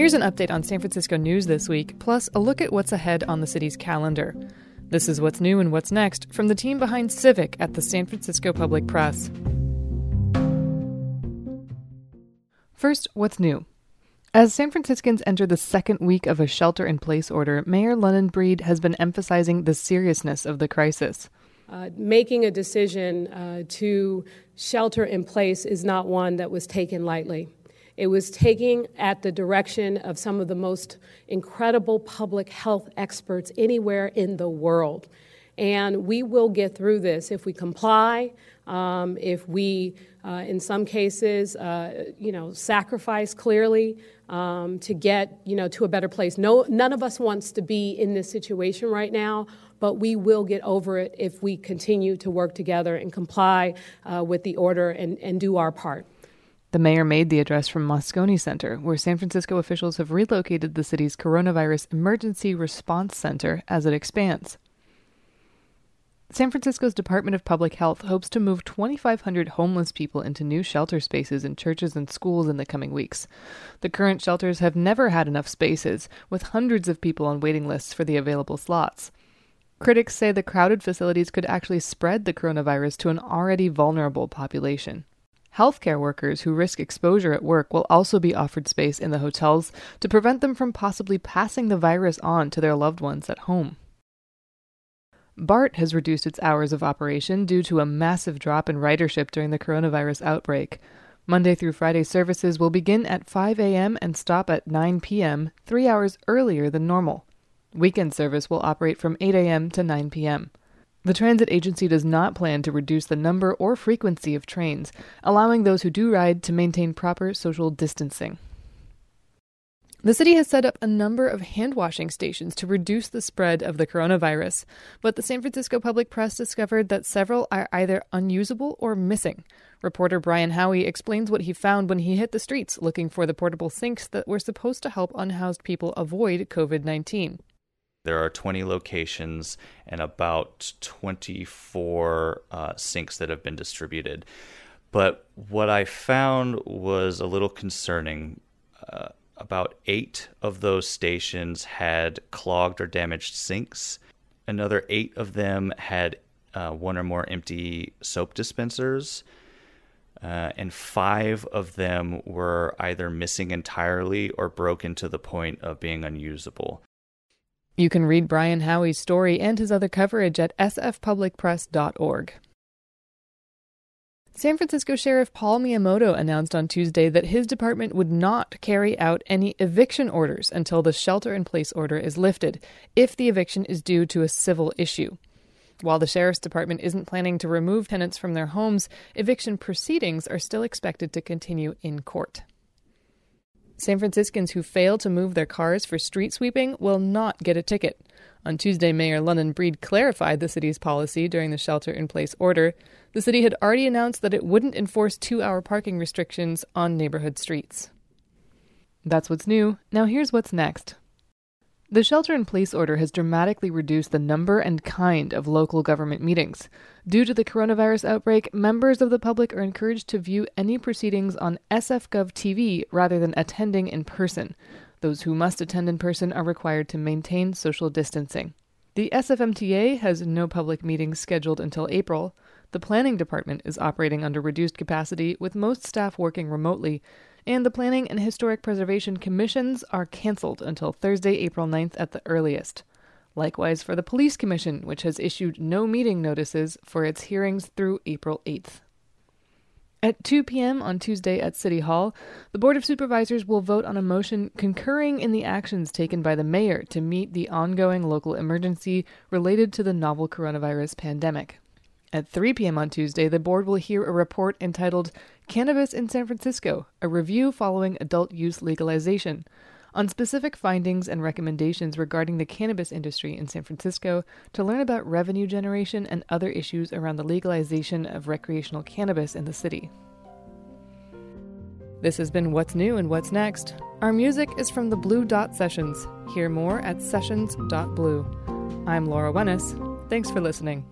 Here's an update on San Francisco news this week, plus a look at what's ahead on the city's calendar. This is what's new and what's next from the team behind Civic at the San Francisco Public Press. First, what's new? As San Franciscans enter the second week of a shelter in place order, Mayor London Breed has been emphasizing the seriousness of the crisis. Uh, making a decision uh, to shelter in place is not one that was taken lightly. It was taking at the direction of some of the most incredible public health experts anywhere in the world. And we will get through this if we comply, um, if we, uh, in some cases, uh, you know, sacrifice clearly um, to get, you know, to a better place. No, none of us wants to be in this situation right now, but we will get over it if we continue to work together and comply uh, with the order and, and do our part. The mayor made the address from Moscone Center, where San Francisco officials have relocated the city's coronavirus emergency response center as it expands. San Francisco's Department of Public Health hopes to move 2,500 homeless people into new shelter spaces in churches and schools in the coming weeks. The current shelters have never had enough spaces, with hundreds of people on waiting lists for the available slots. Critics say the crowded facilities could actually spread the coronavirus to an already vulnerable population. Healthcare workers who risk exposure at work will also be offered space in the hotels to prevent them from possibly passing the virus on to their loved ones at home. BART has reduced its hours of operation due to a massive drop in ridership during the coronavirus outbreak. Monday through Friday services will begin at 5 a.m. and stop at 9 p.m., three hours earlier than normal. Weekend service will operate from 8 a.m. to 9 p.m. The transit agency does not plan to reduce the number or frequency of trains, allowing those who do ride to maintain proper social distancing. The city has set up a number of hand washing stations to reduce the spread of the coronavirus, but the San Francisco Public Press discovered that several are either unusable or missing. Reporter Brian Howey explains what he found when he hit the streets looking for the portable sinks that were supposed to help unhoused people avoid COVID 19. There are 20 locations and about 24 uh, sinks that have been distributed. But what I found was a little concerning. Uh, about eight of those stations had clogged or damaged sinks. Another eight of them had uh, one or more empty soap dispensers. Uh, and five of them were either missing entirely or broken to the point of being unusable. You can read Brian Howey's story and his other coverage at sfpublicpress.org. San Francisco Sheriff Paul Miyamoto announced on Tuesday that his department would not carry out any eviction orders until the shelter in place order is lifted, if the eviction is due to a civil issue. While the sheriff's department isn't planning to remove tenants from their homes, eviction proceedings are still expected to continue in court. San Franciscans who fail to move their cars for street sweeping will not get a ticket. On Tuesday, Mayor London Breed clarified the city's policy during the shelter in place order. The city had already announced that it wouldn't enforce two hour parking restrictions on neighborhood streets. That's what's new. Now here's what's next. The shelter in place order has dramatically reduced the number and kind of local government meetings. Due to the coronavirus outbreak, members of the public are encouraged to view any proceedings on SFGov TV rather than attending in person. Those who must attend in person are required to maintain social distancing. The SFMTA has no public meetings scheduled until April. The planning department is operating under reduced capacity with most staff working remotely, and the Planning and Historic Preservation Commissions are canceled until Thursday, April 9th at the earliest. Likewise for the Police Commission, which has issued no meeting notices for its hearings through April 8th. At 2 p.m. on Tuesday at City Hall, the Board of Supervisors will vote on a motion concurring in the actions taken by the mayor to meet the ongoing local emergency related to the novel coronavirus pandemic. At 3 p.m. on Tuesday, the board will hear a report entitled Cannabis in San Francisco A Review Following Adult Use Legalization on specific findings and recommendations regarding the cannabis industry in San Francisco to learn about revenue generation and other issues around the legalization of recreational cannabis in the city. This has been What's New and What's Next. Our music is from the Blue Dot Sessions. Hear more at sessions.blue. I'm Laura Wenus. Thanks for listening.